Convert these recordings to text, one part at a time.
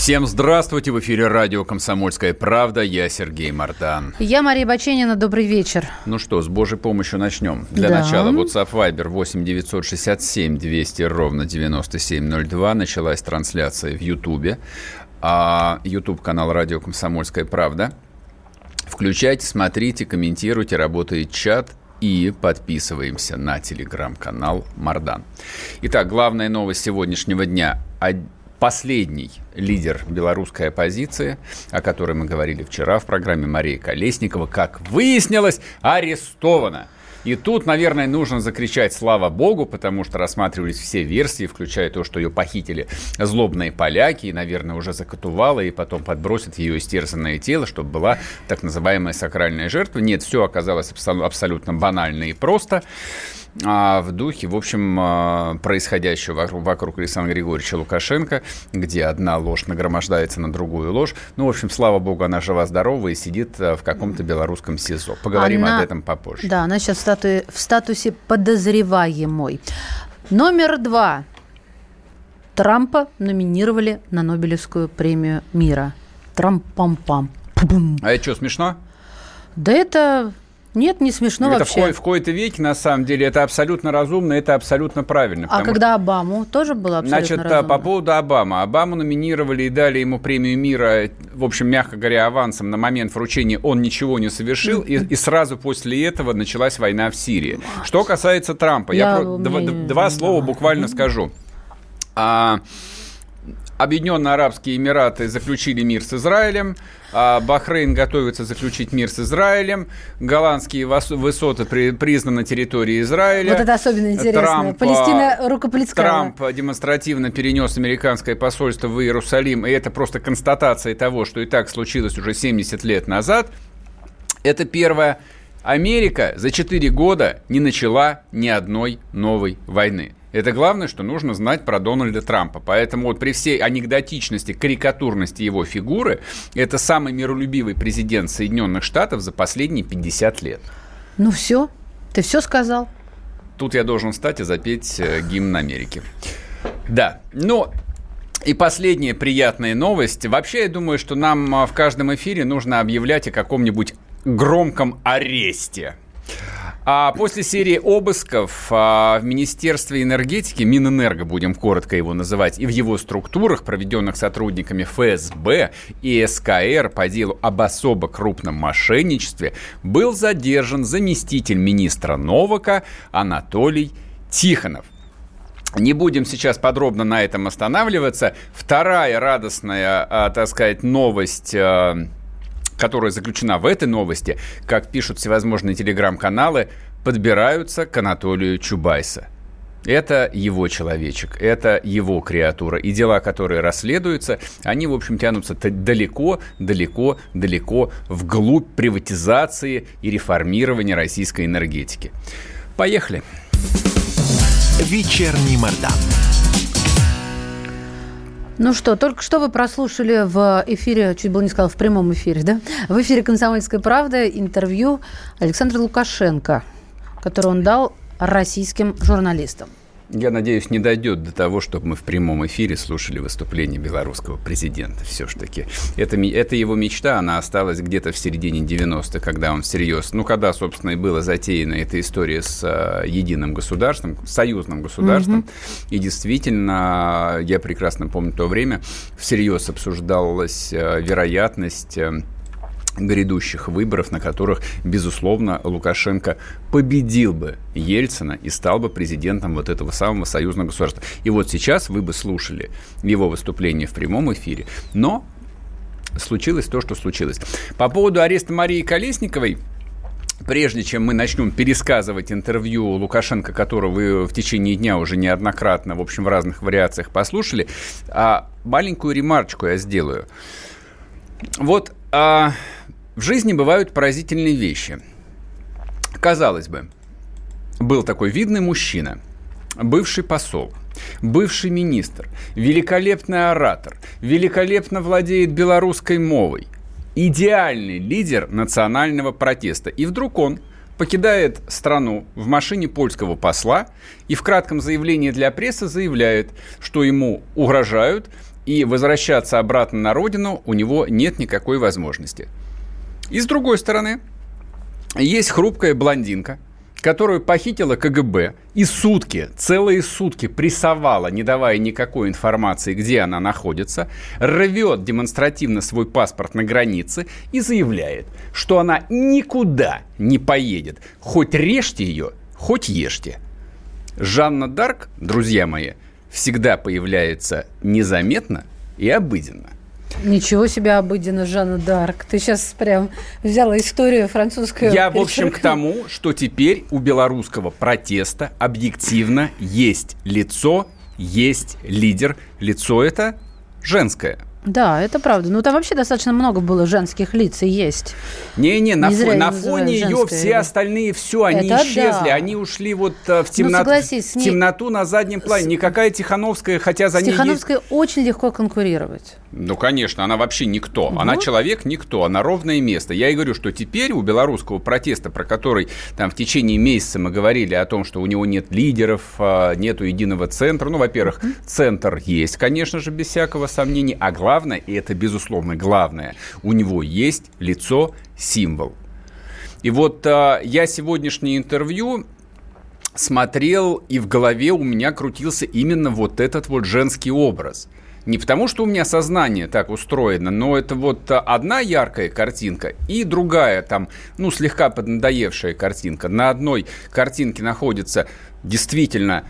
Всем здравствуйте! В эфире радио «Комсомольская правда». Я Сергей Мартан. Я Мария Баченина. Добрый вечер. Ну что, с Божьей помощью начнем. Для Да. начала WhatsApp Viber 8 967 200 ровно 9702. Началась трансляция в Ютубе. А, YouTube канал радио «Комсомольская правда». Включайте, смотрите, комментируйте, работает чат и подписываемся на телеграм-канал Мардан. Итак, главная новость сегодняшнего дня. Последний лидер белорусской оппозиции, о которой мы говорили вчера в программе Мария Колесникова, как выяснилось, арестована. И тут, наверное, нужно закричать «Слава Богу», потому что рассматривались все версии, включая то, что ее похитили злобные поляки, и, наверное, уже закатувало, и потом подбросят ее истерзанное тело, чтобы была так называемая сакральная жертва. Нет, все оказалось абсол- абсолютно банально и просто в духе, в общем, а, происходящего вокруг, вокруг Александра Григорьевича Лукашенко, где одна ложь нагромождается на другую ложь. Ну, в общем, слава богу, она жива-здорова и сидит а, в каком-то белорусском СИЗО. Поговорим Она- об этом попозже. Да, она сейчас в, статуе- в статусе подозреваемой. Номер два. Трампа номинировали на Нобелевскую премию мира. Трамп-пам-пам. А это что, смешно? Да это... Нет, не смешно это в, вообще. ко- в кои-то веке, на самом деле, это абсолютно разумно, это абсолютно правильно. А когда Обаму тоже было абсолютно Значит, а, разумно. по поводу Обамы. Обаму номинировали и дали ему премию мира, в общем, мягко говоря, авансом на момент вручения он ничего не совершил, и, и сразу после этого началась война в Сирии. Что касается Трампа, я, Я- про- два, два слова буквально скажу. А, Объединенные Арабские Эмираты заключили мир с Израилем, а Бахрейн готовится заключить мир с Израилем, голландские высоты при- признаны территорией Израиля. Вот это особенно интересно. Трамп, Палестина а, рукоплескала. Трамп демонстративно перенес американское посольство в Иерусалим, и это просто констатация того, что и так случилось уже 70 лет назад. Это первое. Америка за 4 года не начала ни одной новой войны. Это главное, что нужно знать про Дональда Трампа. Поэтому вот при всей анекдотичности, карикатурности его фигуры, это самый миролюбивый президент Соединенных Штатов за последние 50 лет. Ну все, ты все сказал. Тут я должен встать и запеть э, гимн Америки. Да, но и последняя приятная новость. Вообще, я думаю, что нам а, в каждом эфире нужно объявлять о каком-нибудь громком аресте. А после серии обысков а, в Министерстве энергетики, Минэнерго будем коротко его называть, и в его структурах, проведенных сотрудниками ФСБ и СКР по делу об особо крупном мошенничестве, был задержан заместитель министра Новака Анатолий Тихонов. Не будем сейчас подробно на этом останавливаться. Вторая радостная, а, так сказать, новость, а, которая заключена в этой новости, как пишут всевозможные телеграм-каналы, подбираются к Анатолию Чубайса. Это его человечек, это его креатура. И дела, которые расследуются, они, в общем, тянутся далеко, далеко, далеко вглубь приватизации и реформирования российской энергетики. Поехали. Вечерний Мордан. Ну что, только что вы прослушали в эфире, чуть было не сказала, в прямом эфире, да? В эфире «Комсомольская правда» интервью Александра Лукашенко, которое он дал российским журналистам. Я надеюсь, не дойдет до того, чтобы мы в прямом эфире слушали выступление белорусского президента. Все-таки это, это его мечта, она осталась где-то в середине 90-х, когда он всерьез, ну, когда, собственно, и была затеяна эта история с э, единым государством, союзным государством. И действительно, я прекрасно помню то время, всерьез обсуждалась э, вероятность... э, грядущих выборов, на которых, безусловно, Лукашенко победил бы Ельцина и стал бы президентом вот этого самого союзного государства. И вот сейчас вы бы слушали его выступление в прямом эфире, но случилось то, что случилось. По поводу ареста Марии Колесниковой, Прежде чем мы начнем пересказывать интервью Лукашенко, которое вы в течение дня уже неоднократно, в общем, в разных вариациях послушали, а маленькую ремарочку я сделаю. Вот а, в жизни бывают поразительные вещи. Казалось бы, был такой видный мужчина, бывший посол, бывший министр, великолепный оратор, великолепно владеет белорусской мовой, идеальный лидер национального протеста. И вдруг он покидает страну в машине польского посла и в кратком заявлении для прессы заявляет, что ему угрожают и возвращаться обратно на родину у него нет никакой возможности. И с другой стороны, есть хрупкая блондинка – которую похитила КГБ и сутки, целые сутки прессовала, не давая никакой информации, где она находится, рвет демонстративно свой паспорт на границе и заявляет, что она никуда не поедет. Хоть режьте ее, хоть ешьте. Жанна Дарк, друзья мои, всегда появляется незаметно и обыденно. Ничего себе обыденно, Жанна Дарк. Ты сейчас прям взяла историю французскую. Я, в общем, к тому, что теперь у белорусского протеста объективно есть лицо, есть лидер. Лицо это женское. Да, это правда. Ну, там вообще достаточно много было женских лиц и есть. Не-не, на, фо- на фоне ее все остальные, все, они это исчезли. Да. Они ушли вот э, в, ну, темноту, ну, в темноту на заднем плане. С... Никакая Тихановская, хотя за с ней Тихановской есть... очень легко конкурировать. Ну, конечно, она вообще никто. Угу. Она человек никто, она ровное место. Я и говорю, что теперь у белорусского протеста, про который там в течение месяца мы говорили о том, что у него нет лидеров, а, нету единого центра. Ну, во-первых, центр есть, конечно же, без всякого сомнения. А главное, и это безусловно главное, у него есть лицо, символ. И вот а, я сегодняшнее интервью смотрел, и в голове у меня крутился именно вот этот вот женский образ – не потому, что у меня сознание так устроено, но это вот одна яркая картинка и другая, там, ну, слегка поднадоевшая картинка. На одной картинке находится действительно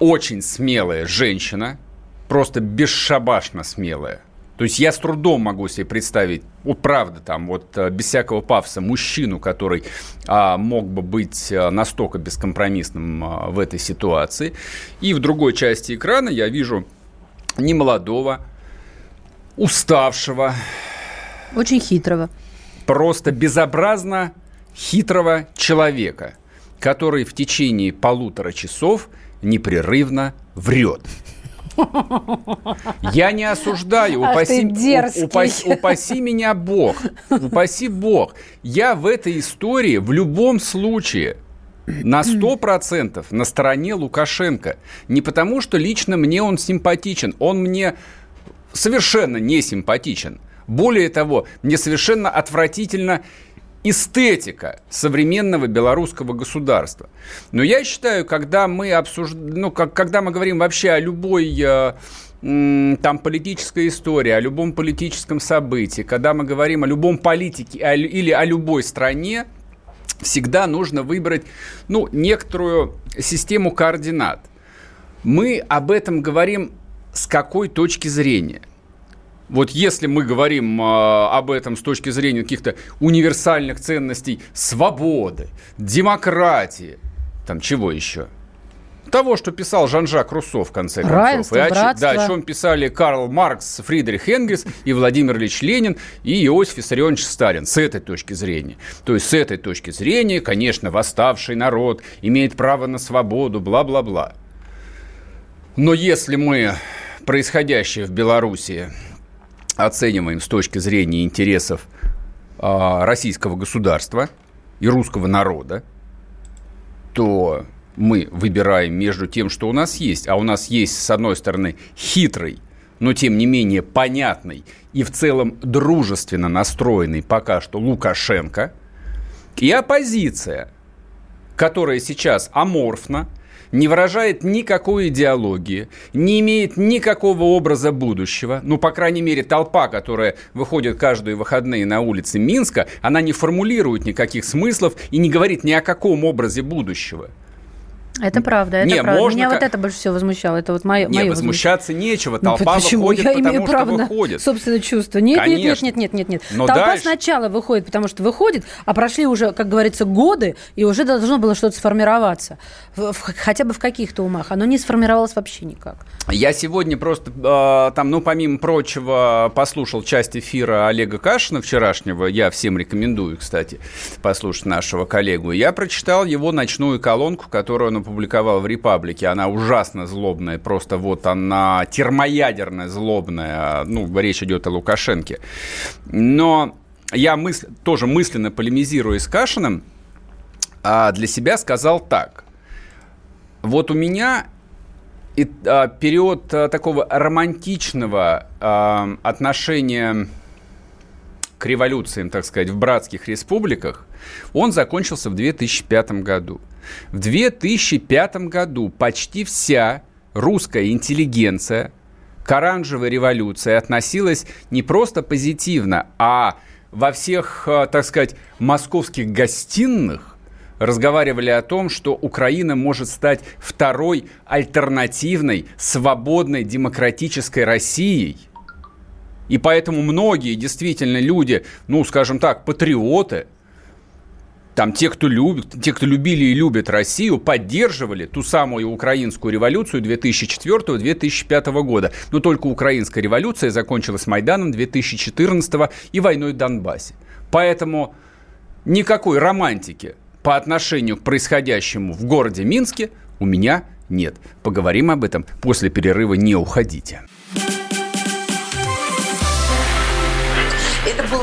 очень смелая женщина, просто бесшабашно смелая. То есть я с трудом могу себе представить, вот правда, там вот э, без всякого пафоса, мужчину, который а, мог бы быть а, настолько бескомпромиссным а, в этой ситуации. И в другой части экрана я вижу немолодого, уставшего. Очень хитрого. Просто безобразно хитрого человека, который в течение полутора часов непрерывно врет. Я не осуждаю, упаси, упаси, упаси меня Бог, упаси Бог. Я в этой истории в любом случае на 100% на стороне Лукашенко. Не потому, что лично мне он симпатичен. Он мне совершенно не симпатичен. Более того, мне совершенно отвратительно эстетика современного белорусского государства. Но я считаю, когда мы обсуждаем, ну, как, когда мы говорим вообще о любой э, там политической истории, о любом политическом событии, когда мы говорим о любом политике о, или о любой стране, всегда нужно выбрать ну, некоторую систему координат. Мы об этом говорим с какой точки зрения? Вот если мы говорим э, об этом с точки зрения каких-то универсальных ценностей свободы, демократии, там чего еще? того, что писал Жан-Жак Руссо, в конце концов. Равенство, и о, братство. Да, о чем писали Карл Маркс, Фридрих Энгельс и Владимир Ильич Ленин и Иосиф Виссарионович Сталин. С этой точки зрения. То есть, с этой точки зрения, конечно, восставший народ имеет право на свободу, бла-бла-бла. Но если мы происходящее в Беларуси оцениваем с точки зрения интересов э, российского государства и русского народа, то мы выбираем между тем, что у нас есть, а у нас есть, с одной стороны, хитрый, но тем не менее понятный и в целом дружественно настроенный пока что Лукашенко, и оппозиция, которая сейчас аморфна, не выражает никакой идеологии, не имеет никакого образа будущего. Ну, по крайней мере, толпа, которая выходит каждые выходные на улицы Минска, она не формулирует никаких смыслов и не говорит ни о каком образе будущего – Это правда, это Не, правда. можно Меня как- вот это больше всего возмущало. Это вот мое, Не, мое возмущаться нечего. Ну, Толпа почему? выходит, Я потому имею что право на выходит. собственное чувство. Нет, нет, нет, Конечно. нет, нет, нет, нет. Но Толпа дальше- сначала выходит, потому что выходит, а прошли уже, как говорится, годы, и уже должно было что-то сформироваться. В- в- хотя бы в каких-то умах. Оно не сформировалось вообще никак. Я сегодня просто э, там, ну, помимо прочего, послушал часть эфира Олега Кашина вчерашнего. Я всем рекомендую, кстати, послушать нашего коллегу. Я прочитал его ночную колонку, которую он опубликовал в «Репаблике». Она ужасно злобная, просто вот она термоядерная злобная. Ну, речь идет о Лукашенке. Но я мысль, тоже мысленно полемизируя с Кашиным, а, для себя сказал так. Вот у меня и, а, период а, такого романтичного а, отношения к революциям, так сказать, в братских республиках, он закончился в 2005 году. В 2005 году почти вся русская интеллигенция к оранжевой революции относилась не просто позитивно, а во всех, а, так сказать, московских гостиных разговаривали о том, что Украина может стать второй альтернативной, свободной, демократической Россией. И поэтому многие действительно люди, ну, скажем так, патриоты, там те, кто любит, те, кто любили и любят Россию, поддерживали ту самую украинскую революцию 2004-2005 года. Но только украинская революция закончилась Майданом 2014 и войной в Донбассе. Поэтому никакой романтики по отношению к происходящему в городе Минске у меня нет. Поговорим об этом после перерыва. Не уходите.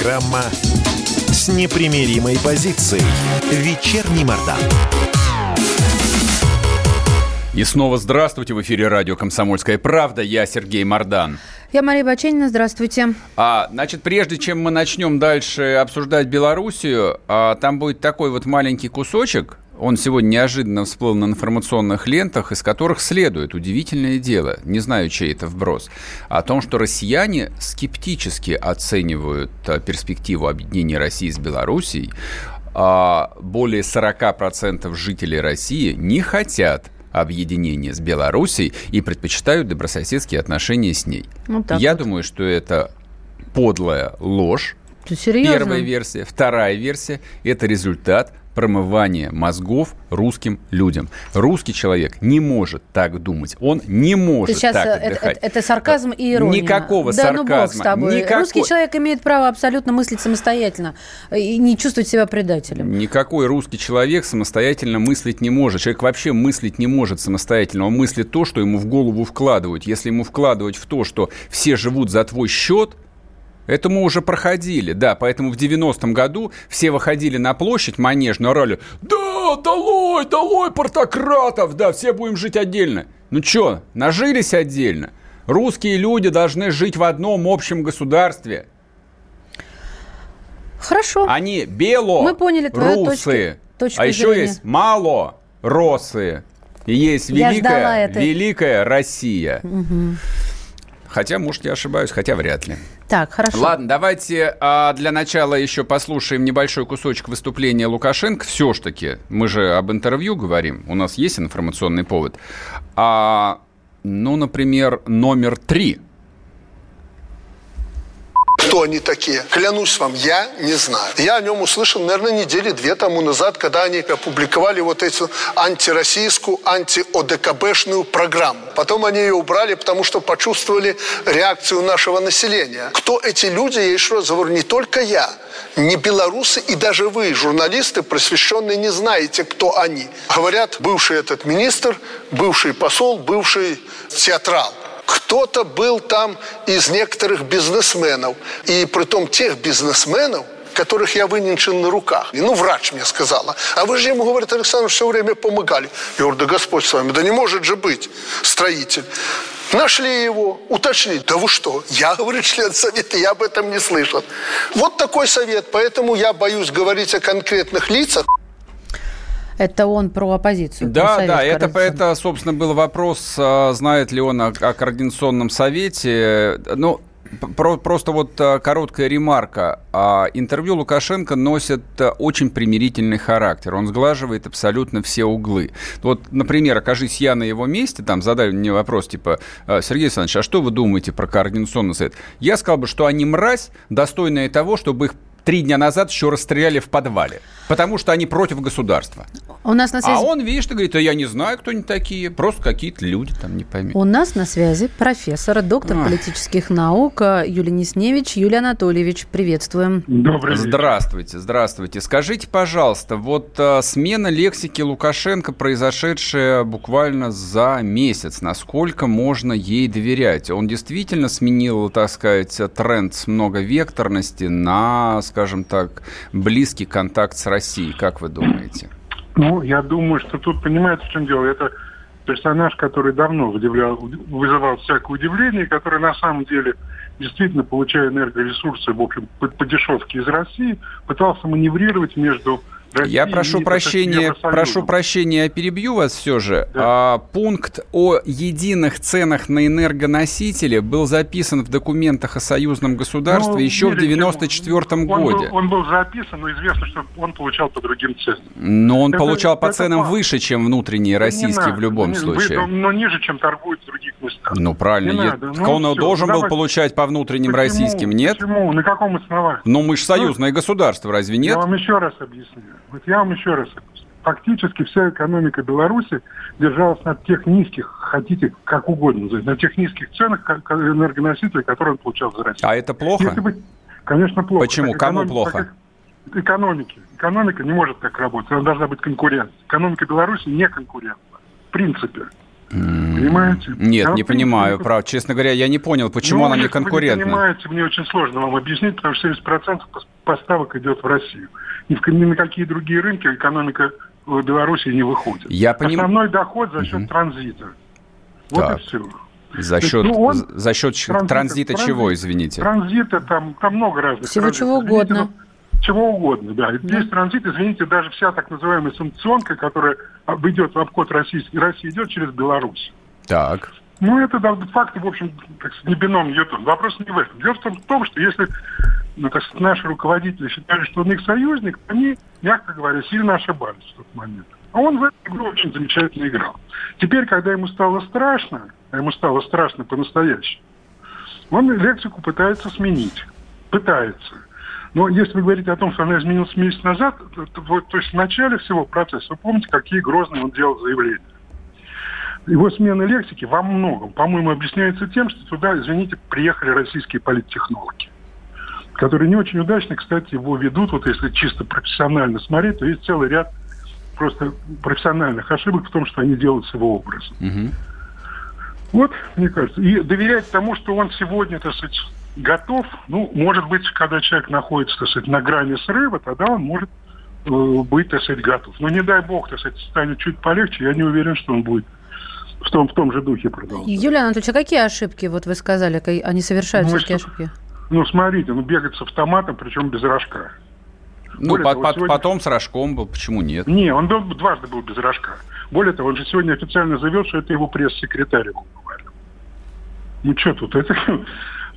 Программа с непримиримой позицией. Вечерний Мордан. И снова здравствуйте, в эфире радио «Комсомольская правда», я Сергей Мордан. Я Мария Баченина, здравствуйте. А, значит, прежде чем мы начнем дальше обсуждать Белоруссию, а, там будет такой вот маленький кусочек, он сегодня неожиданно всплыл на информационных лентах, из которых следует удивительное дело, не знаю, чей это вброс, о том, что россияне скептически оценивают а, перспективу объединения России с Белоруссией. А более 40% жителей России не хотят объединения с Белоруссией и предпочитают добрососедские отношения с ней. Вот так Я вот. думаю, что это подлая ложь. Ты серьезно? Первая версия. Вторая версия – это результат промывания мозгов русским людям. Русский человек не может так думать. Он не Ты может сейчас так э, это, отдыхать. это- это сарказм и ирония. Никакого да, сарказма. ну бог с тобой. Никакой- Русский человек имеет право абсолютно мыслить самостоятельно и не чувствовать себя предателем. Никакой русский человек самостоятельно мыслить не может. Человек вообще мыслить не может самостоятельно. Он мыслит то, что ему в голову вкладывают. Если ему вкладывать в то, что все живут за твой счет, это мы уже проходили, да, поэтому в 90-м году все выходили на площадь манежную, орали «Да, долой, долой портократов, да, все будем жить отдельно». Ну чё, нажились отдельно? Русские люди должны жить в одном общем государстве. Хорошо. Они бело, Мы поняли твою русы, точки- точку а еще зрения. есть мало росы. И есть великая, великая Россия. Хотя, может, я ошибаюсь, хотя вряд ли. Так, хорошо. Ладно, давайте а, для начала еще послушаем небольшой кусочек выступления Лукашенко. Все ж таки, мы же об интервью говорим, у нас есть информационный повод. А, ну, например, номер три. Кто они такие? Клянусь вам, я не знаю. Я о нем услышал, наверное, недели две тому назад, когда они опубликовали вот эту антироссийскую, анти-ОДКБшную программу. Потом они ее убрали, потому что почувствовали реакцию нашего населения. Кто эти люди, я еще раз говорю, не только я, не белорусы и даже вы, журналисты, просвещенные, не знаете, кто они. Говорят, бывший этот министр, бывший посол, бывший театрал. Кто-то был там из некоторых бизнесменов. И при том тех бизнесменов, которых я выненчен на руках. И, ну, врач мне сказала. А вы же ему, говорит, Александр, все время помогали. Я говорю, да Господь с вами, да не может же быть строитель. Нашли его, уточнили. Да вы что? Я, говорит, член совета, я об этом не слышал. Вот такой совет. Поэтому я боюсь говорить о конкретных лицах. Это он про оппозицию. Да, про да, это, это, собственно, был вопрос, а, знает ли он о, о координационном совете. Ну, про, просто вот а, короткая ремарка. А, интервью Лукашенко носит очень примирительный характер. Он сглаживает абсолютно все углы. Вот, например, окажись я на его месте, там задали мне вопрос, типа, Сергей Александрович, а что вы думаете про координационный совет? Я сказал бы, что они мразь, достойная того, чтобы их три дня назад еще расстреляли в подвале. Потому что они против государства. У нас на связи... А он, видишь, ты говорит, а я не знаю, кто они такие. Просто какие-то люди, там, не пойми. У нас на связи профессор, доктор Ах. политических наук Юлия Несневич. Юлия Анатольевич, приветствуем. Добрый вечер. Здравствуйте, здравствуйте. Скажите, пожалуйста, вот а, смена лексики Лукашенко, произошедшая буквально за месяц, насколько можно ей доверять? Он действительно сменил, так сказать, тренд с многовекторности на, скажем так, близкий контакт с Россией? Как вы думаете? Ну, я думаю, что тут понимаете, в чем дело. Это персонаж, который давно удивлял, вызывал всякое удивление, который на самом деле действительно, получая энергоресурсы, в общем, по, по дешевке из России, пытался маневрировать между России Я прошу прощения, прошу прощения, я перебью вас все же. Да. А, пункт о единых ценах на энергоносители был записан в документах о союзном государстве ну, еще в 94 годе. Он был, записан, но известно, что он получал по другим ценам. Но он это, получал по ценам это, выше, чем внутренние российские надо, в любом не, случае. Вы, но ниже, чем торгуют в других местах. Ну правильно. Не я, надо. Ну, он все, должен давайте. был получать по внутренним почему, российским, нет? Почему? На каком основании? Ну мы же союзное ну, государство, разве нет? Я вам еще раз объясню. Вот я вам еще раз. Фактически вся экономика Беларуси держалась на тех низких, хотите как угодно на тех низких ценах энергоносителей, которые он получал за Россию. А это плохо? Если бы, конечно, плохо. Почему? Так, Кому плохо? Так, экономики. Экономика не может так работать. Она должна быть конкурентной. Экономика Беларуси не конкурентна. В принципе. Понимаете? Нет, а не понимаю, прав. Честно говоря, я не понял, почему ну, она не конкурентна. Вы не понимаете, мне очень сложно вам объяснить, потому что 70% поставок идет в Россию. Ни, в, ни на какие другие рынки экономика Беларуси не выходит. Я поним... Основной доход за счет угу. транзита. Вот так. и все. За счет, есть, ну, он, за счет транзита, транзита чего, извините? Транзита, там, там много разных. Всего транзитов. чего угодно. Извините, чего угодно, да. да. Есть транзит, извините, даже вся так называемая санкционка, которая идет в обход России, России идет через Беларусь. Так. Ну, это да, факты, в общем, так сказать, не бином Ньютон. Вопрос не в этом. Дело в том, что если ну, так сказать, наши руководители считали, что он их союзник, они, мягко говоря, сильно ошибались в тот момент. А он в эту игру очень замечательно играл. Теперь, когда ему стало страшно, а ему стало страшно по-настоящему, он лексику пытается сменить. Пытается. Но если вы говорите о том, что она изменилась месяц назад, то, то, то есть в начале всего процесса, вы помните, какие грозные он делал заявления. Его смена лексики во многом, по-моему, объясняется тем, что туда, извините, приехали российские политтехнологи, которые не очень удачно, кстати, его ведут. Вот если чисто профессионально смотреть, то есть целый ряд просто профессиональных ошибок в том, что они делают с его образом. Угу. Вот, мне кажется. И доверять тому, что он сегодня, так сказать, готов, ну, может быть, когда человек находится, так сказать, на грани срыва, тогда он может э, быть, так сказать, готов. Но не дай бог, так сказать, станет чуть полегче, я не уверен, что он будет в том, в том же духе продолжать. Юлия Анатольевич, а какие ошибки, вот вы сказали, они совершают ну, все-таки ошибки? Ну, смотрите, ну, бегать с автоматом, причем без рожка. Ну, по того, сегодня... потом с рожком был, почему нет? Не, он был, дважды был без рожка. Более того, он же сегодня официально заявил, что это его пресс-секретарь ему говорил. Ну, что тут? Это...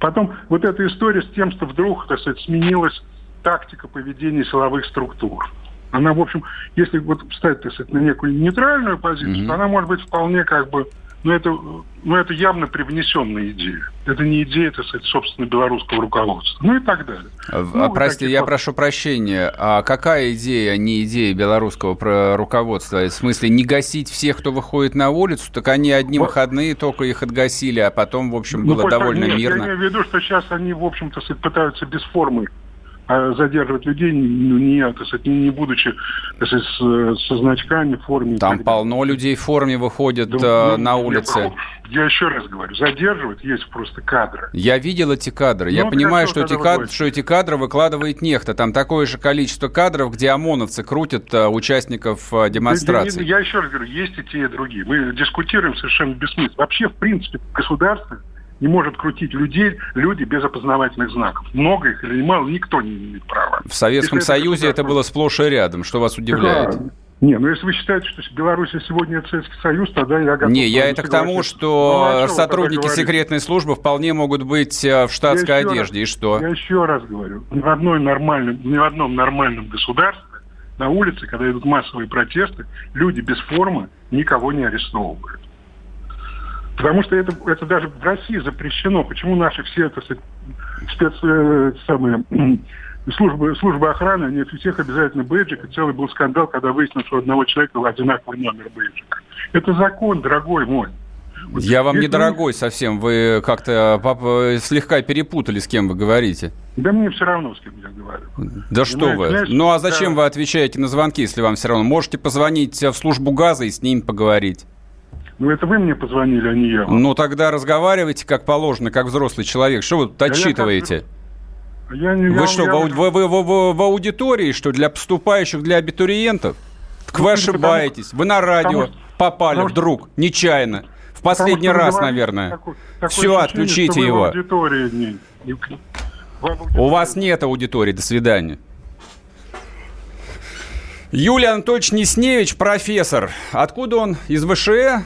Потом вот эта история с тем, что вдруг, так сказать, сменилась тактика поведения силовых структур. Она, в общем, если вот встать, так сказать, на некую нейтральную позицию, mm-hmm. то она может быть вполне как бы но ну, это, но ну, это явно привнесенная идея. Это не идея, так сказать, собственно, белорусского руководства. Ну и так далее. А, ну, простите, я факт... прошу прощения. А какая идея, а не идея белорусского руководства? В смысле, не гасить всех, кто выходит на улицу? Так они одни вот. выходные только их отгасили, а потом, в общем, было ну, довольно нет, мирно. Я имею в виду, что сейчас они, в общем-то, пытаются без формы а задерживать людей, ну, не, так сказать, не будучи так сказать, с, со значками, в форме. Там полно людей в форме выходят да, э, на улице. Я, я еще раз говорю, задерживать есть просто кадры. Я видел эти кадры. Ну, я понимаю, что эти, кад... что эти кадры выкладывает нехто. Там такое же количество кадров, где ОМОНовцы крутят а, участников а, демонстрации. Я, я, я еще раз говорю, есть и те, и другие. Мы дискутируем совершенно бессмысленно. Вообще, в принципе, государство не может крутить людей, люди без опознавательных знаков. Много их или мало, никто не имеет права. В Советском если Союзе это, это было сплошь и рядом. Что вас удивляет? Да. Не, ну если вы считаете, что Беларусь сегодня это Советский Союз, тогда я готов... Не, я это к тому, что ну, а сотрудники секретной службы вполне могут быть э, в штатской я одежде, раз, и что? Я еще раз говорю, ни в, одной нормальном, ни в одном нормальном государстве на улице, когда идут массовые протесты, люди без формы никого не арестовывают. Потому что это, это даже в России запрещено. Почему наши все это, спец, э, самые, службы, службы охраны, они у всех обязательно бейджик. И целый был скандал, когда выяснилось, что у одного человека одинаковый номер бейджика. Это закон, дорогой мой. Вот я вам недорогой совсем. Вы как-то папа, слегка перепутали, с кем вы говорите. Да мне все равно, с кем я говорю. Да что вы. Знаешь, ну а зачем да. вы отвечаете на звонки, если вам все равно? Можете позвонить в службу газа и с ним поговорить. Ну, это вы мне позвонили, а не я. Ну, тогда разговаривайте как положено, как взрослый человек. Что вы тут отчитываете? Я, не, вы я, что, я, в, в, в, в, в аудитории, что, для поступающих, для абитуриентов? Так ну, вы ошибаетесь. Потому, вы на радио потому, попали потому, вдруг, нечаянно. В последний раз, говорите, наверное. Такой, такое Все, отключите его. Не, не, У вас нет аудитории. До свидания. Юлия Анатольевич Несневич, профессор. Откуда он? Из ВШЭ?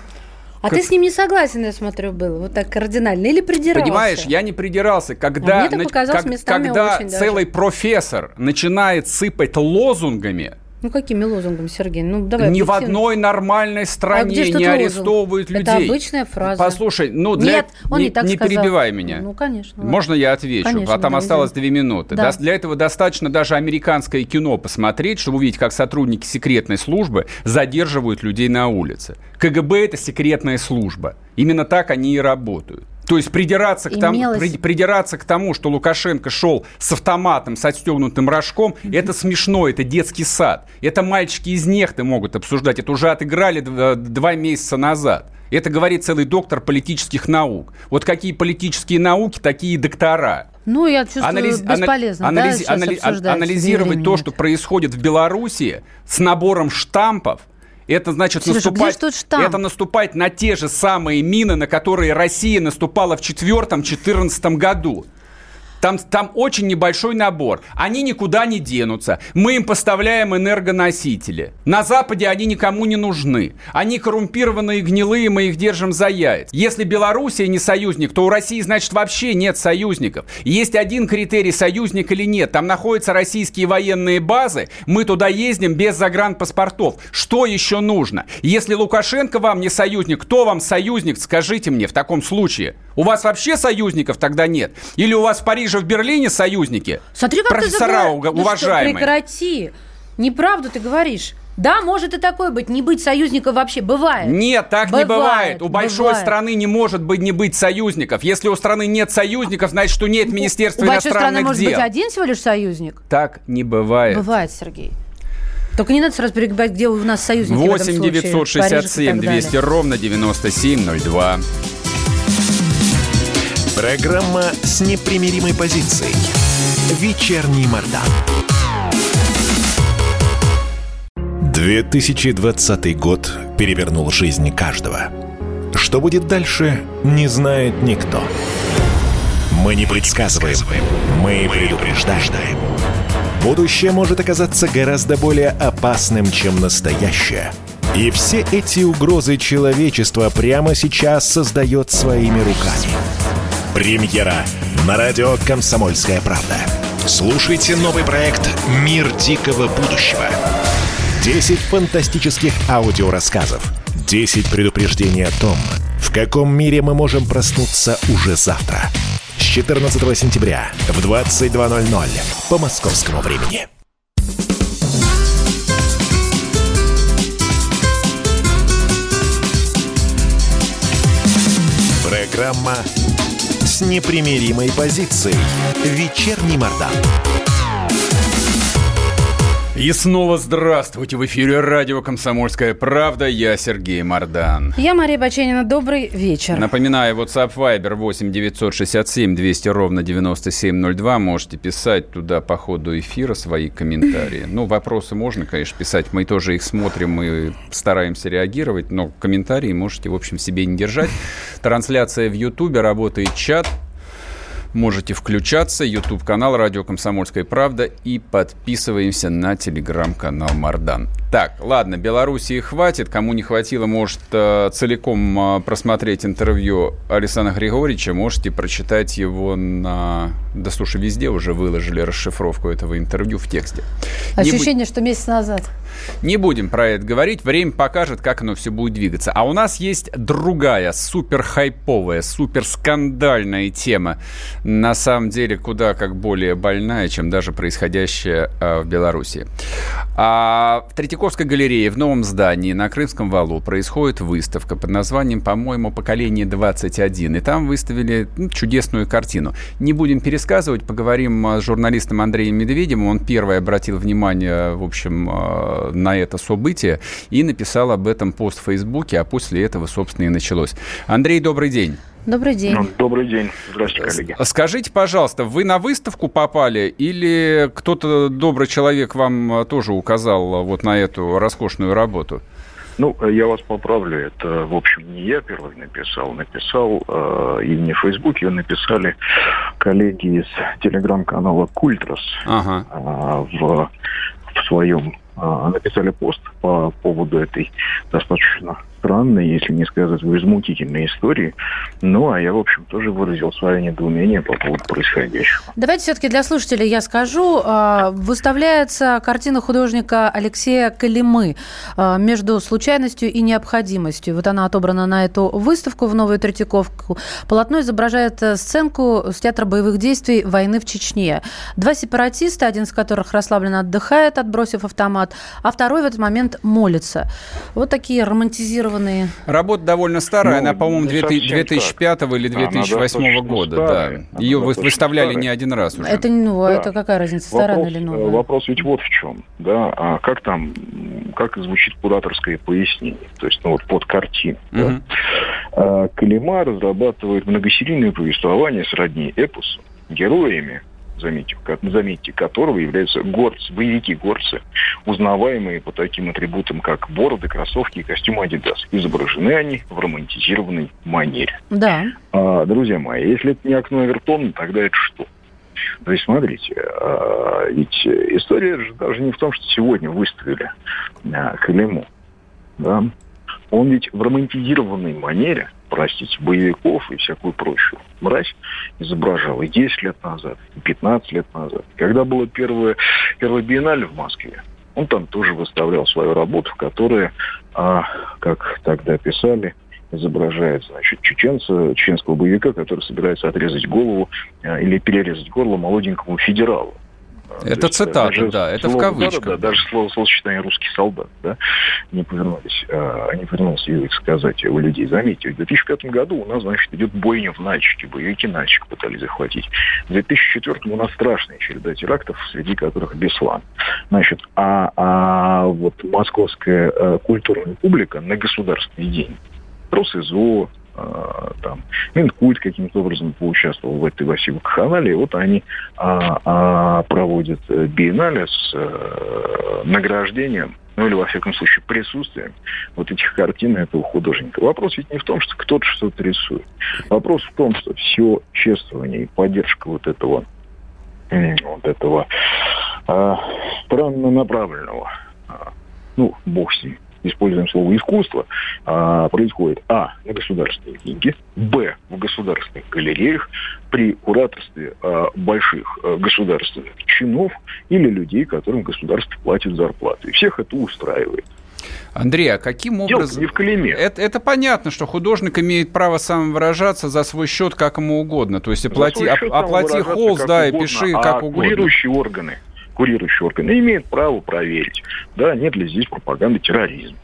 А как... ты с ним не согласен, я смотрю, был вот так кардинально или придирался? Понимаешь, я не придирался. Когда, а мне это показалось как, когда целый даже. профессор начинает сыпать лозунгами, ну, какими лозунгами, Сергей? Ну, давай. Ни в одной нормальной стране а не арестовывают людей. Это обычная фраза. Послушай, ну, для... Нет, он не, не так Не сказал. перебивай меня. Ну, конечно. Можно я отвечу? Конечно, а там осталось две минуты. Да. Для этого достаточно даже американское кино посмотреть, чтобы увидеть, как сотрудники секретной службы задерживают людей на улице. КГБ – это секретная служба. Именно так они и работают. То есть придираться к, тому, придираться к тому, что Лукашенко шел с автоматом, с отстегнутым рожком, mm-hmm. это смешно, это детский сад. Это мальчики из Нехты могут обсуждать. Это уже отыграли два, два месяца назад. Это говорит целый доктор политических наук. Вот какие политические науки, такие доктора. Ну, я чувствую, Анализ, бесполезно, анализ, да, анализ, анализировать то, что происходит в Беларуси с набором штампов – это значит Сережа, наступать, это наступать на те же самые мины, на которые Россия наступала в 2004-2014 году. Там, там очень небольшой набор. Они никуда не денутся. Мы им поставляем энергоносители. На Западе они никому не нужны. Они коррумпированные, гнилые, мы их держим за яйц. Если Белоруссия не союзник, то у России, значит, вообще нет союзников. Есть один критерий, союзник или нет. Там находятся российские военные базы. Мы туда ездим без загранпаспортов. Что еще нужно? Если Лукашенко вам не союзник, кто вам союзник? Скажите мне в таком случае. У вас вообще союзников тогда нет? Или у вас в Париже, в Берлине союзники? Смотри, как Профессора ты забыла... уважаемые. Ну что, прекрати. Неправду ты говоришь. Да, может и такое быть, не быть союзником вообще бывает. Нет, так бывает, не бывает. У большой бывает. страны не может быть не быть союзников. Если у страны нет союзников, значит, что нет Министерства у иностранных страны может быть один всего лишь союзник. Так не бывает. Бывает, Сергей. Только не надо сразу перегибать, где у нас союзники 8 967 200 ровно 9702. Программа с непримиримой позицией. Вечерний Мордан. 2020 год перевернул жизнь каждого. Что будет дальше, не знает никто. Мы не предсказываем, мы предупреждаем. Будущее может оказаться гораздо более опасным, чем настоящее. И все эти угрозы человечества прямо сейчас создает своими руками – Премьера на радио «Комсомольская правда». Слушайте новый проект «Мир дикого будущего». 10 фантастических аудиорассказов. 10 предупреждений о том, в каком мире мы можем проснуться уже завтра. С 14 сентября в 22.00 по московскому времени. Программа с непримиримой позицией. Вечерний Мордан. И снова здравствуйте! В эфире радио «Комсомольская правда». Я Сергей Мордан. Я Мария Баченина. Добрый вечер. Напоминаю, WhatsApp Viber 8 967 200 ровно 9702. Можете писать туда по ходу эфира свои комментарии. Ну, вопросы можно, конечно, писать. Мы тоже их смотрим и стараемся реагировать. Но комментарии можете, в общем, себе не держать. Трансляция в Ютубе, работает чат можете включаться. YouTube-канал «Радио Комсомольская правда» и подписываемся на телеграм-канал «Мардан». Так, ладно, Белоруссии хватит. Кому не хватило, может э, целиком э, просмотреть интервью Александра Григорьевича. Можете прочитать его на... Да, слушай, везде уже выложили расшифровку этого интервью в тексте. Ощущение, бу... что месяц назад. Не будем про это говорить. Время покажет, как оно все будет двигаться. А у нас есть другая супер хайповая, супер скандальная тема. На самом деле, куда как более больная, чем даже происходящее э, в Беларуси. А в Третьяковской галерее в новом здании на Крымском валу происходит выставка под названием, по-моему, «Поколение 21». И там выставили ну, чудесную картину. Не будем пересказывать, поговорим с журналистом Андреем Медведевым. Он первый обратил внимание, в общем, э, на это событие и написал об этом пост в Фейсбуке, а после этого, собственно, и началось. Андрей, добрый день. Добрый день. Ну, добрый день. Здравствуйте, коллеги. Скажите, пожалуйста, вы на выставку попали или кто-то добрый человек вам тоже указал вот на эту роскошную работу? Ну, я вас поправлю, это, в общем, не я первый написал. Написал э, и не в Фейсбуке, написали коллеги из телеграм-канала Культрас ага. э, в, в своем э, написали пост по поводу этой достаточно странной, если не сказать возмутительной истории. Ну, а я, в общем, тоже выразил свое недоумение по поводу происходящего. Давайте все-таки для слушателей я скажу. А, выставляется картина художника Алексея Калимы а, между случайностью и необходимостью. Вот она отобрана на эту выставку в Новую Третьяковку. Полотно изображает э, сценку с театра боевых действий войны в Чечне. Два сепаратиста, один из которых расслабленно отдыхает, отбросив автомат, а второй в этот момент молится. Вот такие романтизированные? Работа довольно старая, ну, она, по-моему, 2005 так. или 2008 года. Старая. Да. Ее вы, выставляли старая. не один раз уже. Это, ну, да. это какая разница, старая вопрос, или новая? Вопрос ведь вот в чем. Да? А как там, как звучит кураторское пояснение? То есть, ну, вот под картину. Угу. Да? А, Калима разрабатывает многосерийное повествование сродни эпосу, героями заметьте, заметьте, которого являются горцы, боевики-горцы, узнаваемые по таким атрибутам, как бороды, кроссовки и костюмы Adidas. Изображены они в романтизированной манере. Да. А, друзья мои, если это не окно Эвертона, тогда это что? То есть, смотрите, а, ведь история же даже не в том, что сегодня выставили а, Калиму. Да? Он ведь в романтизированной манере простите, боевиков и всякую прочую мразь изображал и 10 лет назад, и 15 лет назад. Когда было первое, первое биеннале в Москве, он там тоже выставлял свою работу, которая, а, как тогда писали, изображает, значит, чеченца, чеченского боевика, который собирается отрезать голову а, или перерезать горло молоденькому федералу. Это цитата, даже да, это в кавычках. Да, да, даже слово словосочетание «русский солдат», да, не повернулись, а, не повернулся язык сказать у людей. Заметьте, в 2005 году у нас, значит, идет бойня в Нальчике, боевики Нальчик пытались захватить. В 2004 у нас страшная череда терактов, среди которых Беслан. Значит, а, а вот московская а, культурная публика на государственный день РосИЗО, там, Минкульт каким-то образом поучаствовал в этой Василий Вот они а, а, проводят э, биеннале с а, награждением ну или, во всяком случае, присутствием вот этих картин этого художника. Вопрос ведь не в том, что кто-то что-то рисует. Вопрос в том, что все чествование и поддержка вот этого вот этого а, странно направленного, а, ну, бог с ним, используем слово искусство, а, происходит а. на государственные деньги, б. в государственных галереях при кураторстве а, больших а, государственных чинов или людей, которым государство платит зарплату. И всех это устраивает. Андрей, а каким образом... не в Калиме. Это, это понятно, что художник имеет право самовыражаться за свой счет как ему угодно. То есть оплати, оплати холст, да, угодно, и пиши а как угодно. курирующие органы курирующие органы имеют право проверить, да, нет ли здесь пропаганды терроризма.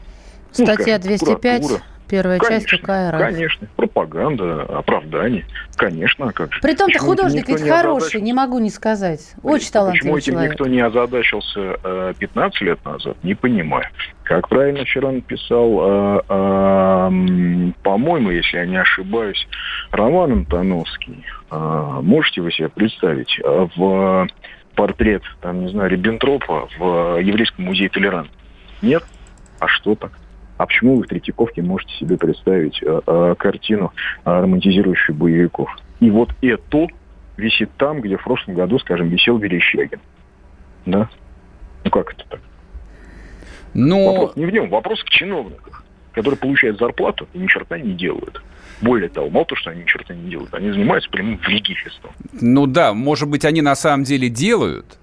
Ну, Статья ну, 205 Первая конечно, часть УК РФ. Конечно, пропаганда, оправдание. Конечно, а как же. Притом-то Почему художник ведь не хороший, не могу не сказать. Очень Почему талантливый этим человек. никто не озадачился э, 15 лет назад, не понимаю. Как правильно вчера написал, э, э, по-моему, если я не ошибаюсь, Роман Антоновский. Э, можете вы себе представить э, в портрет, там, не знаю, Риббентропа в Еврейском музее толерант? Нет? А что так? А почему вы в Третьяковке можете себе представить э, э, картину, э, романтизирующую боевиков? И вот это висит там, где в прошлом году, скажем, висел Верещагин. Да? Ну как это так? Ну, Вопрос не в нем, вопрос в чиновниках, которые получают зарплату и ни черта не делают. Более того, мало то, что они ни черта не делают, они занимаются прямым вредительством. ну да, может быть, они на самом деле делают.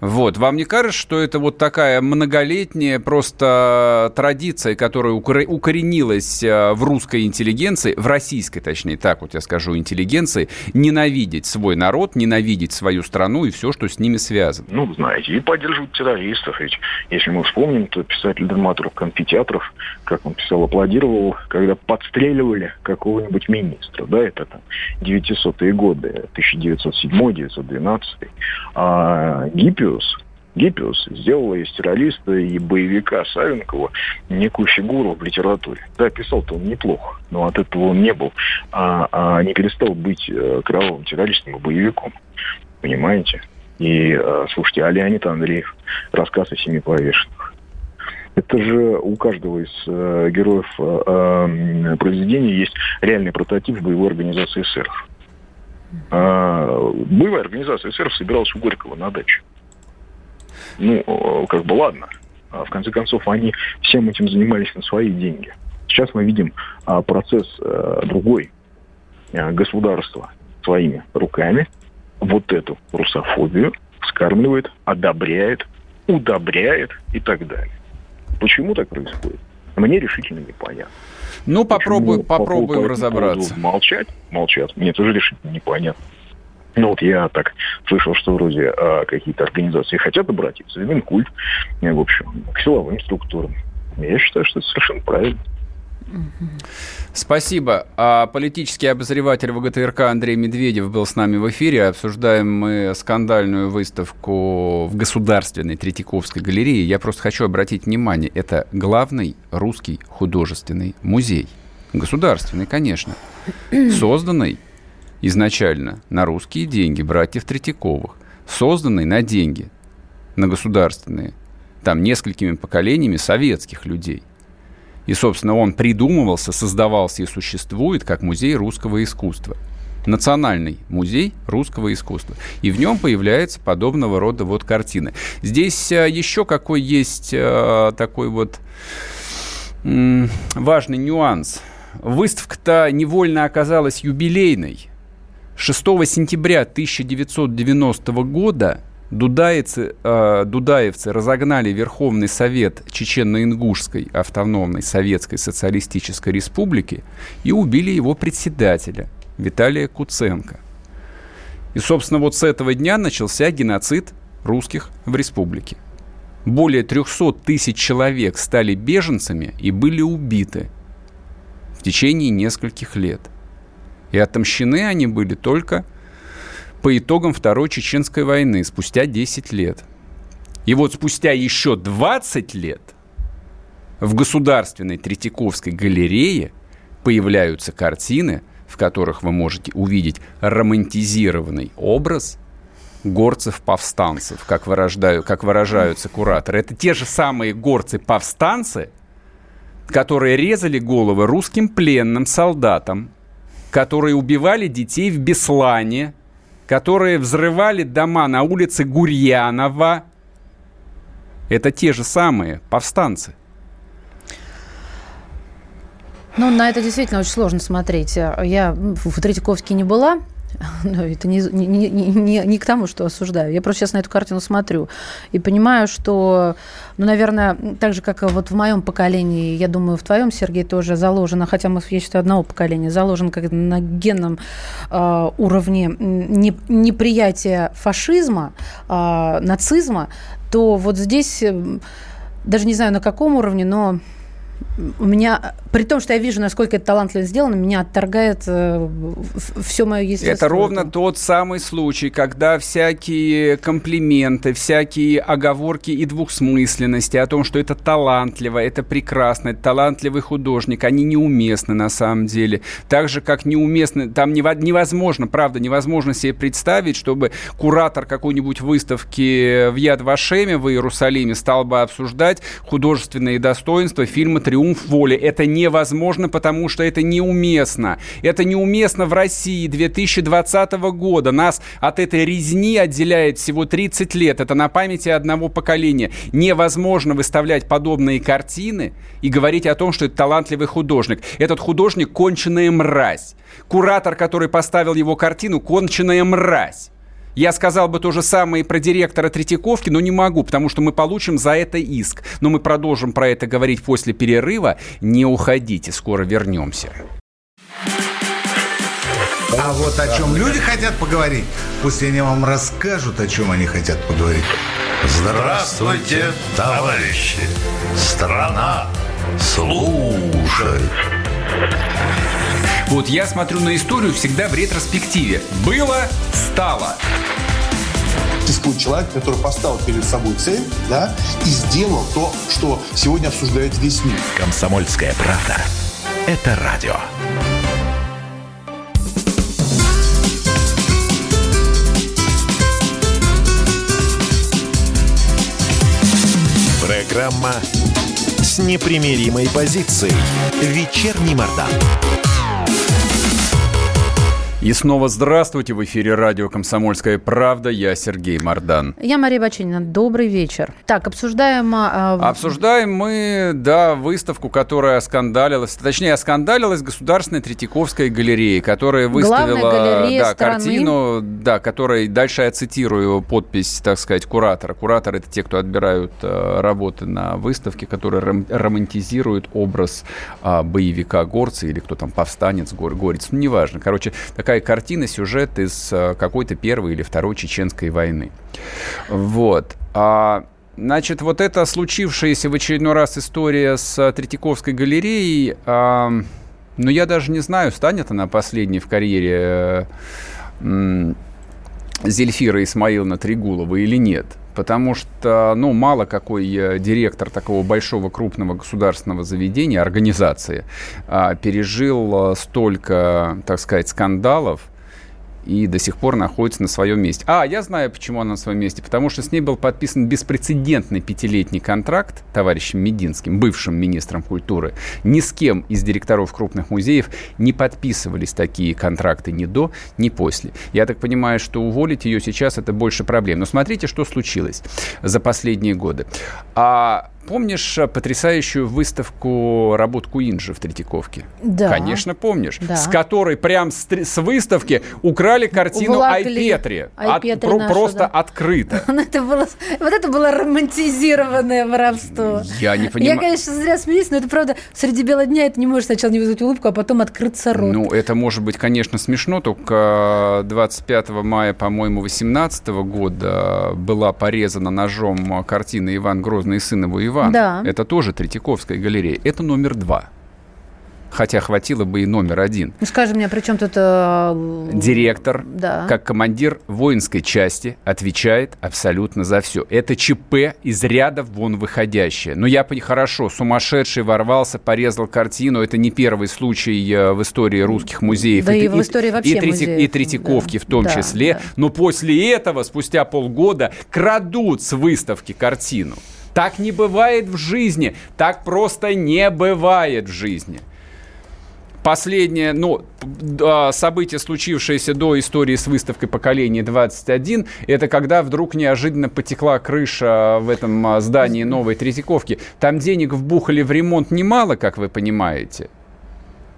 Вот, вам не кажется, что это вот такая многолетняя просто традиция, которая укор- укоренилась э, в русской интеллигенции, в российской, точнее, так вот я скажу, интеллигенции, ненавидеть свой народ, ненавидеть свою страну и все, что с ними связано? Ну, знаете, и поддерживают террористов. Ведь если мы вспомним, то писатель-драматург Конфетиатров, как он писал, аплодировал, когда подстреливали какого-нибудь министра. Да, это там 900-е годы, 1907-1912. А Гиппиус, Гиппиус сделала из террориста и боевика Савенкова некую фигуру в литературе. Да, писал-то он неплохо, но от этого он не был, а, а не перестал быть э, кровавым террористом и боевиком. Понимаете? И, э, слушайте, а Леонид Андреев, рассказ о семи повешенных. Это же у каждого из э, героев э, э, произведения есть реальный прототип боевой организации эсеров. А, боевая организация эсеров собиралась у Горького на даче. Ну, э, как бы ладно. А в конце концов, они всем этим занимались на свои деньги. Сейчас мы видим а, процесс э, другой. А, государство своими руками вот эту русофобию вскармливает, одобряет, удобряет и так далее. Почему так происходит? Мне решительно непонятно. Ну, попробуй, Почему по попробуем разобраться. Молчать, молчат. Мне тоже решительно непонятно. Ну вот я так слышал, что вроде а, какие-то организации хотят обратиться, в Минкульт, в общем, к силовым структурам. Я считаю, что это совершенно правильно. Спасибо. А политический обозреватель ВГТРК Андрей Медведев был с нами в эфире. Обсуждаем мы скандальную выставку в Государственной Третьяковской галерее. Я просто хочу обратить внимание, это главный русский художественный музей. Государственный, конечно. Созданный изначально на русские деньги братьев Третьяковых. Созданный на деньги, на государственные. Там несколькими поколениями советских людей. И, собственно, он придумывался, создавался и существует как музей русского искусства. Национальный музей русского искусства. И в нем появляются подобного рода вот картины. Здесь э, еще какой есть э, такой вот важный нюанс. Выставка-то невольно оказалась юбилейной. 6 сентября 1990 года дудаевцы, э, дудаевцы разогнали Верховный Совет Чечено-Ингушской автономной Советской Социалистической Республики и убили его председателя Виталия Куценко. И, собственно, вот с этого дня начался геноцид русских в республике. Более 300 тысяч человек стали беженцами и были убиты в течение нескольких лет. И отомщены они были только по итогам Второй Чеченской войны, спустя 10 лет. И вот спустя еще 20 лет в Государственной Третьяковской галерее появляются картины, в которых вы можете увидеть романтизированный образ горцев-повстанцев, как, выражаю, как выражаются кураторы. Это те же самые горцы-повстанцы, которые резали головы русским пленным солдатам, которые убивали детей в Беслане, которые взрывали дома на улице Гурьянова. Это те же самые повстанцы. Ну, на это действительно очень сложно смотреть. Я в Третьяковске не была, но это не, не, не, не, не к тому, что осуждаю. Я просто сейчас на эту картину смотрю и понимаю, что, ну, наверное, так же, как вот в моем поколении, я думаю, в твоем, Сергей, тоже заложено, хотя мы, я считаю, одного поколения, заложено как на генном э, уровне не, неприятия фашизма, э, нацизма, то вот здесь, даже не знаю на каком уровне, но у меня, при том, что я вижу, насколько это талантливо сделано, меня отторгает э, все мое естество. Это ровно тот самый случай, когда всякие комплименты, всякие оговорки и двухсмысленности о том, что это талантливо, это прекрасно, это талантливый художник, они неуместны на самом деле. Так же, как неуместны, там невозможно, правда, невозможно себе представить, чтобы куратор какой-нибудь выставки в Яд Вашеме в Иерусалиме стал бы обсуждать художественные достоинства фильма «Триумф воли». Это невозможно, потому что это неуместно. Это неуместно в России 2020 года. Нас от этой резни отделяет всего 30 лет. Это на памяти одного поколения. Невозможно выставлять подобные картины и говорить о том, что это талантливый художник. Этот художник – конченая мразь. Куратор, который поставил его картину – конченая мразь. Я сказал бы то же самое и про директора Третьяковки, но не могу, потому что мы получим за это иск. Но мы продолжим про это говорить после перерыва. Не уходите, скоро вернемся. А вот о чем люди хотят поговорить, пусть они вам расскажут, о чем они хотят поговорить. Здравствуйте, товарищи! Страна служит! Вот я смотрю на историю всегда в ретроспективе. Было, стало. Существует человек, который поставил перед собой цель, да, и сделал то, что сегодня обсуждает весь мир. Комсомольская правда. Это радио. Программа с непримиримой позицией. Вечерний Мордан. И снова здравствуйте. В эфире радио «Комсомольская правда». Я Сергей Мордан. Я Мария Бачинина. Добрый вечер. Так, обсуждаем... А... Обсуждаем мы, да, выставку, которая оскандалилась, точнее, оскандалилась Государственная Третьяковская галерея, которая выставила да, картину, да, которая, дальше я цитирую подпись, так сказать, куратора. Кураторы – это те, кто отбирают э, работы на выставке, которые ром- романтизируют образ э, боевика горца или кто там, повстанец, гор- горец. Ну, неважно. Короче, такая такая картина, сюжет из э, какой-то первой или второй чеченской войны. Вот. А, значит, вот эта случившаяся в очередной раз история с э, Третьяковской галереей, а, ну, я даже не знаю, станет она последней в карьере э, Зельфира Исмаиловна Тригулова или нет потому что, ну, мало какой директор такого большого крупного государственного заведения, организации, а, пережил столько, так сказать, скандалов, и до сих пор находится на своем месте. А, я знаю, почему она на своем месте. Потому что с ней был подписан беспрецедентный пятилетний контракт товарищем Мединским, бывшим министром культуры. Ни с кем из директоров крупных музеев не подписывались такие контракты ни до, ни после. Я так понимаю, что уволить ее сейчас это больше проблем. Но смотрите, что случилось за последние годы. А Помнишь э, потрясающую выставку работ Куинджи в Третьяковке? Да. Конечно, помнишь. Да. С которой прям с, с выставки украли картину Уволокли. Айпетри. Айпетри От, нашу, просто да. открыто. это было, вот это было романтизированное воровство. Я не понимаю. Я, конечно, зря смеюсь, но это правда, среди бела дня это не может сначала не вызвать улыбку, а потом открыться рот. Ну, это может быть, конечно, смешно, только 25 мая, по-моему, 18 года была порезана ножом картина «Иван Грозный и сын его Иван. Да. Это тоже Третьяковская галерея. Это номер два. Хотя хватило бы и номер один. Ну, скажи мне, при чем тут... Э... Директор, да. как командир воинской части, отвечает абсолютно за все. Это ЧП из ряда вон выходящее. Но я хорошо, сумасшедший ворвался, порезал картину. Это не первый случай э, в истории русских музеев. Да и, и в истории вообще и, музеев. И Третьяковки да. в том да, числе. Да. Но после этого, спустя полгода, крадут с выставки картину. Так не бывает в жизни. Так просто не бывает в жизни. Последнее, ну, а, событие, случившееся до истории с выставкой поколения 21, это когда вдруг неожиданно потекла крыша в этом а, здании новой Третьяковки. Там денег вбухали в ремонт немало, как вы понимаете.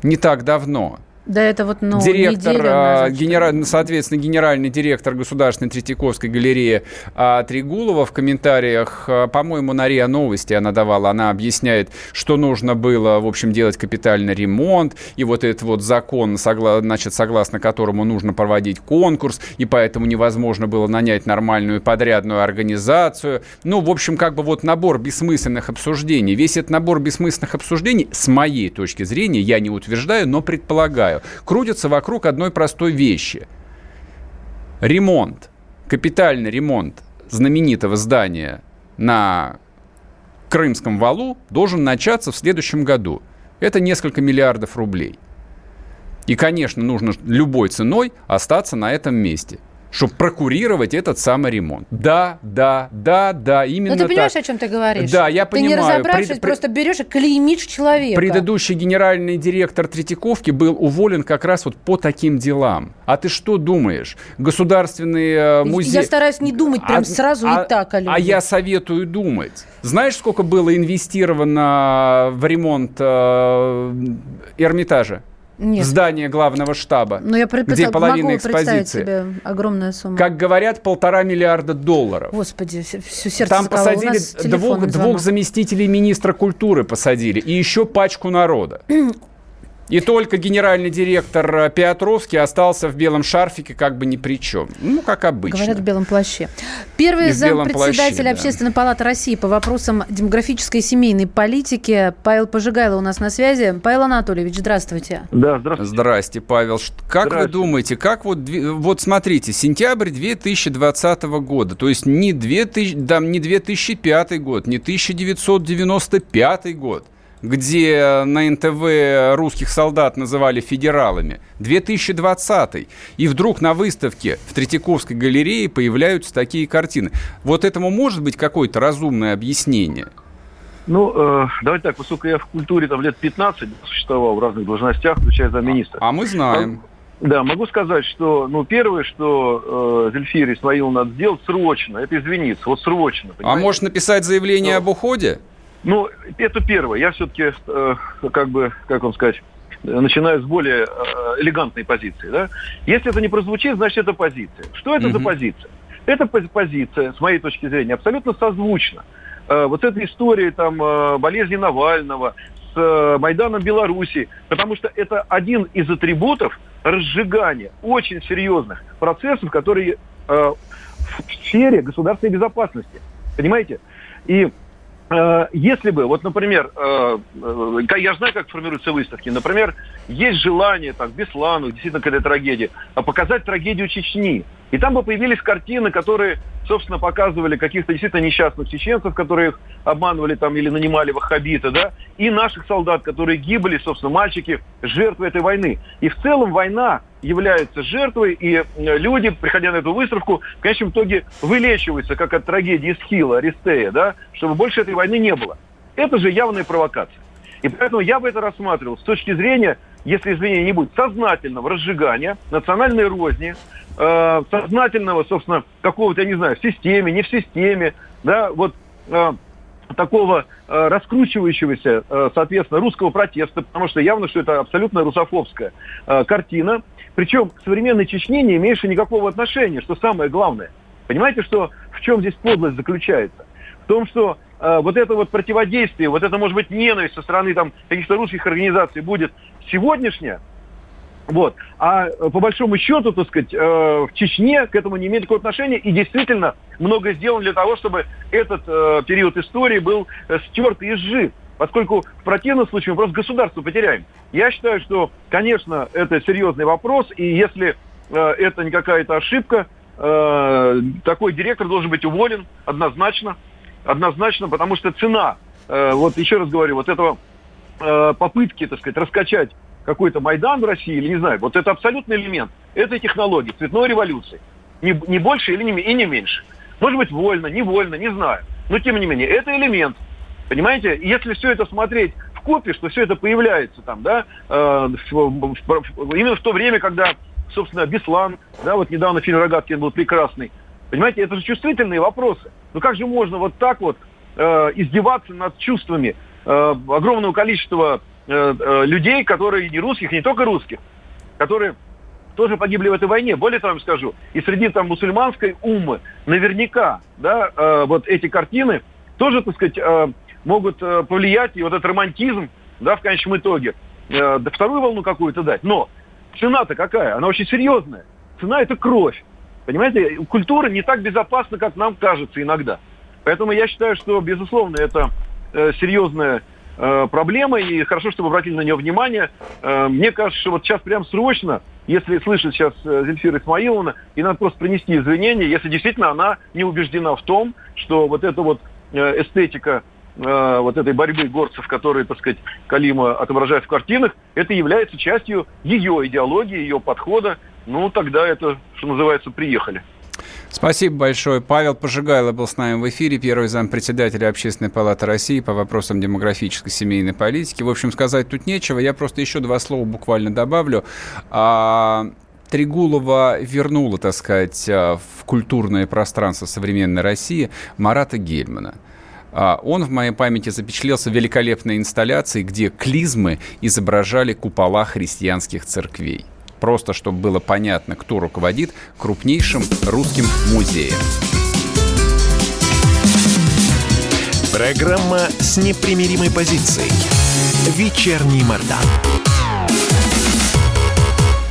Не так давно. Да, это вот, ну, директор, неделю а, генера- соответственно, генеральный директор Государственной Третьяковской галереи а, Тригулова в комментариях, а, по-моему, на РИА Новости она давала, она объясняет, что нужно было, в общем, делать капитальный ремонт, и вот этот вот закон, согла- значит, согласно которому нужно проводить конкурс, и поэтому невозможно было нанять нормальную подрядную организацию. Ну, в общем, как бы вот набор бессмысленных обсуждений. Весь этот набор бессмысленных обсуждений, с моей точки зрения, я не утверждаю, но предполагаю, крутится вокруг одной простой вещи. Ремонт, капитальный ремонт знаменитого здания на Крымском валу должен начаться в следующем году. Это несколько миллиардов рублей. И, конечно, нужно любой ценой остаться на этом месте – чтобы прокурировать этот самый ремонт. Да, да, да, да, именно Ну, ты понимаешь, так. о чем ты говоришь? Да, я Ты не понимаю. разобравшись, Пред- просто берешь и клеймишь человека. Предыдущий генеральный директор Третьяковки был уволен как раз вот по таким делам. А ты что думаешь? Государственный э, музей... Я стараюсь не думать прям А- сразу а- и так, о А я советую думать. Знаешь, сколько было инвестировано в ремонт э, Эрмитажа? Нет. Здание главного штаба, Ну, я пред- где половина могу экспозиции. себе огромная сумма. Как говорят, полтора миллиарда долларов. Господи, все, сердце Там. У посадили двух, звонок. двух заместителей министра культуры посадили и еще пачку народа. И только генеральный директор э, Петровский остался в белом шарфике как бы ни при чем. Ну, как обычно. Говорят в белом плаще. Первый И зампредседателя плаще, да. Общественной палаты России по вопросам демографической и семейной политики Павел Пожигайло у нас на связи. Павел Анатольевич, здравствуйте. Да, здравствуйте. Здрасте, Павел. Как вы Здрасте. думаете, как вот, вот смотрите, сентябрь 2020 года, то есть не, 2000, да, не 2005 год, не 1995 год, где на НТВ русских солдат называли федералами, 2020 и вдруг на выставке в Третьяковской галерее появляются такие картины. Вот этому может быть какое-то разумное объяснение? Ну, э, давайте так, поскольку я в культуре там лет 15 существовал в разных должностях, включая замминистра. А мы знаем. Да, могу сказать, что, ну, первое, что э, Зельфир Исмаил надо сделать срочно, это извиниться, вот срочно. А понимаете? может написать заявление об уходе? Ну, это первое. Я все-таки, э, как бы, как вам сказать, начинаю с более э, элегантной позиции. Да? Если это не прозвучит, значит, это позиция. Что это за Мгм. позиция? Эта пози- позиция, с моей точки зрения, абсолютно созвучна. Э, вот этой истории там, э, болезни Навального, с э, Майданом Беларуси, потому что это один из атрибутов разжигания очень серьезных процессов, которые э, в сфере государственной безопасности. Понимаете? И если бы, вот, например, э, э, я знаю, как формируются выставки, например, есть желание, там, Беслану, действительно, какая-то трагедия, а показать трагедию Чечни. И там бы появились картины, которые, собственно, показывали каких-то действительно несчастных чеченцев, которые их обманывали там или нанимали ваххабиты, да, и наших солдат, которые гибли, собственно, мальчики, жертвы этой войны. И в целом война является жертвой, и э, люди, приходя на эту выставку, в конечном итоге вылечиваются, как от трагедии Схила, Аристея, да, чтобы больше этой войны не было. Это же явная провокация. И поэтому я бы это рассматривал с точки зрения, если извинения не будет, сознательного разжигания, национальной розни, э, сознательного, собственно, какого-то, я не знаю, в системе, не в системе, да, вот э, такого э, раскручивающегося, э, соответственно, русского протеста, потому что явно, что это абсолютно русофобская э, картина, причем к современной Чечне не имеющей никакого отношения, что самое главное. Понимаете, что в чем здесь подлость заключается? В том, что э, вот это вот противодействие, вот это, может быть, ненависть со стороны там каких-то русских организаций будет сегодняшняя, вот. А э, по большому счету, так сказать, э, в Чечне к этому не имеет никакого отношения. И действительно много сделано для того, чтобы этот э, период истории был э, стерт и изжит. Поскольку в противном случае мы просто государство потеряем. Я считаю, что, конечно, это серьезный вопрос. И если э, это не какая-то ошибка, э, такой директор должен быть уволен однозначно. Однозначно, потому что цена, э, вот еще раз говорю, вот этого э, попытки, так сказать, раскачать какой-то Майдан в России, или не знаю, вот это абсолютный элемент этой технологии, цветной революции. Не, не больше или не, и не меньше. Может быть, вольно, не вольно, не знаю. Но, тем не менее, это элемент. Понимаете? Если все это смотреть в купе, что все это появляется там, да, э, в- в- в- именно в то время, когда, собственно, Беслан, да, вот недавно фильм «Рогаткин» был прекрасный. Понимаете, это же чувствительные вопросы. Ну как же можно вот так вот э, издеваться над чувствами э, огромного количества людей, которые не русских, не только русских, которые тоже погибли в этой войне. Более того, я вам скажу, и среди там мусульманской умы наверняка, да, э, вот эти картины тоже, так сказать, э, могут э, повлиять, и вот этот романтизм, да, в конечном итоге, э, да вторую волну какую-то дать. Но цена-то какая? Она очень серьезная. Цена – это кровь. Понимаете, культура не так безопасна, как нам кажется иногда. Поэтому я считаю, что, безусловно, это э, серьезная э, проблема, и хорошо, чтобы обратили на нее внимание. Э, мне кажется, что вот сейчас прям срочно, если слышит сейчас э, Зельфира Исмаиловна, и надо просто принести извинения, если действительно она не убеждена в том, что вот эта вот эстетика вот этой борьбы горцев, которые, так сказать, Калима отображает в картинах, это является частью ее идеологии, ее подхода. Ну, тогда это, что называется, приехали. Спасибо большое. Павел Пожигайло был с нами в эфире, первый зампредседателя Общественной палаты России по вопросам демографической семейной политики. В общем, сказать тут нечего. Я просто еще два слова буквально добавлю. А, Тригулова вернула, так сказать, а, в культурное пространство современной России Марата Гельмана. А, он в моей памяти запечатлелся в великолепной инсталляции, где клизмы изображали купола христианских церквей просто чтобы было понятно, кто руководит крупнейшим русским музеем. Программа с непримиримой позицией. Вечерний Мордан.